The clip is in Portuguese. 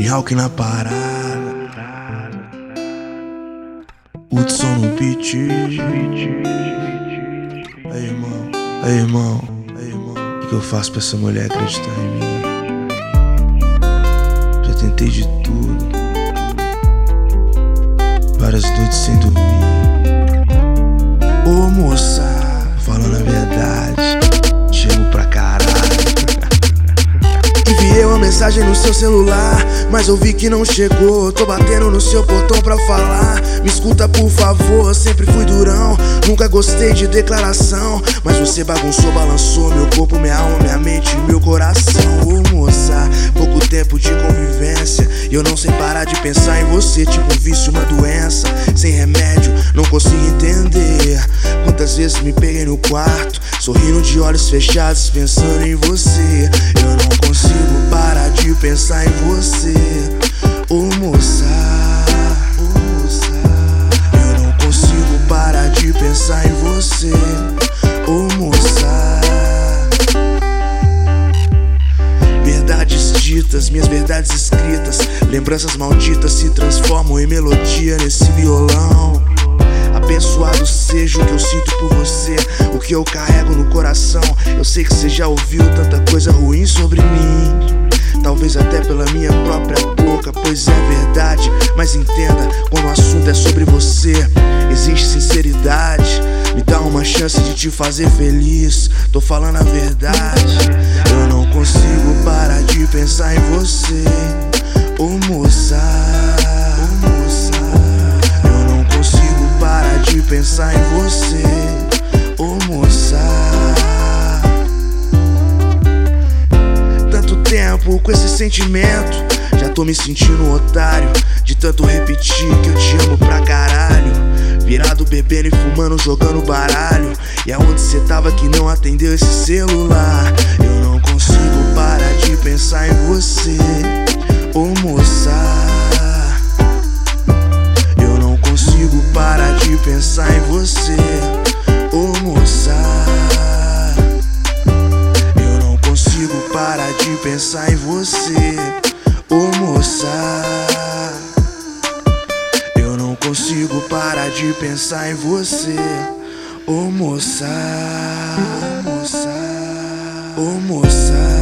Mihawk na parada. Hudson no beat. Aí, irmão. Aí, irmão. Aí, irmão. O que eu faço pra essa mulher acreditar em mim? Já tentei de tudo. Mensagem no seu celular, mas ouvi que não chegou. Tô batendo no seu portão pra falar. Me escuta, por favor, sempre fui durão. Nunca gostei de declaração, mas você bagunçou, balançou meu corpo, minha alma, minha mente e meu coração. Ô moça, pouco tempo de convivência. E eu não sei parar de pensar em você, tipo um vício, uma doença. Sem remédio, não consigo entender. Quantas vezes me peguei no quarto, sorrindo de olhos fechados, pensando em você. Eu não consigo ditas, minhas verdades escritas. Lembranças malditas se transformam em melodia nesse violão. Abençoado seja o que eu sinto por você, o que eu carrego no coração. Eu sei que você já ouviu tanta coisa ruim sobre mim. Talvez até pela minha própria boca, pois é verdade. Mas entenda, quando o assunto é sobre você, existe sinceridade. Me dá uma chance de te fazer feliz. Tô falando a verdade. Não consigo parar de pensar em você. Ô moça. Eu não consigo parar de pensar em você, ô moça. Tanto tempo com esse sentimento, já tô me sentindo um otário. De tanto repetir que eu te amo pra caralho. Virado bebendo e fumando, jogando baralho. E aonde cê tava que não atendeu esse celular? Eu pensar em você, ô moça. Eu não consigo parar de pensar em você, ô moça. Eu não consigo parar de pensar em você, ô moça. Eu não consigo parar de pensar em você, ô moça. Ô moça, ô moça.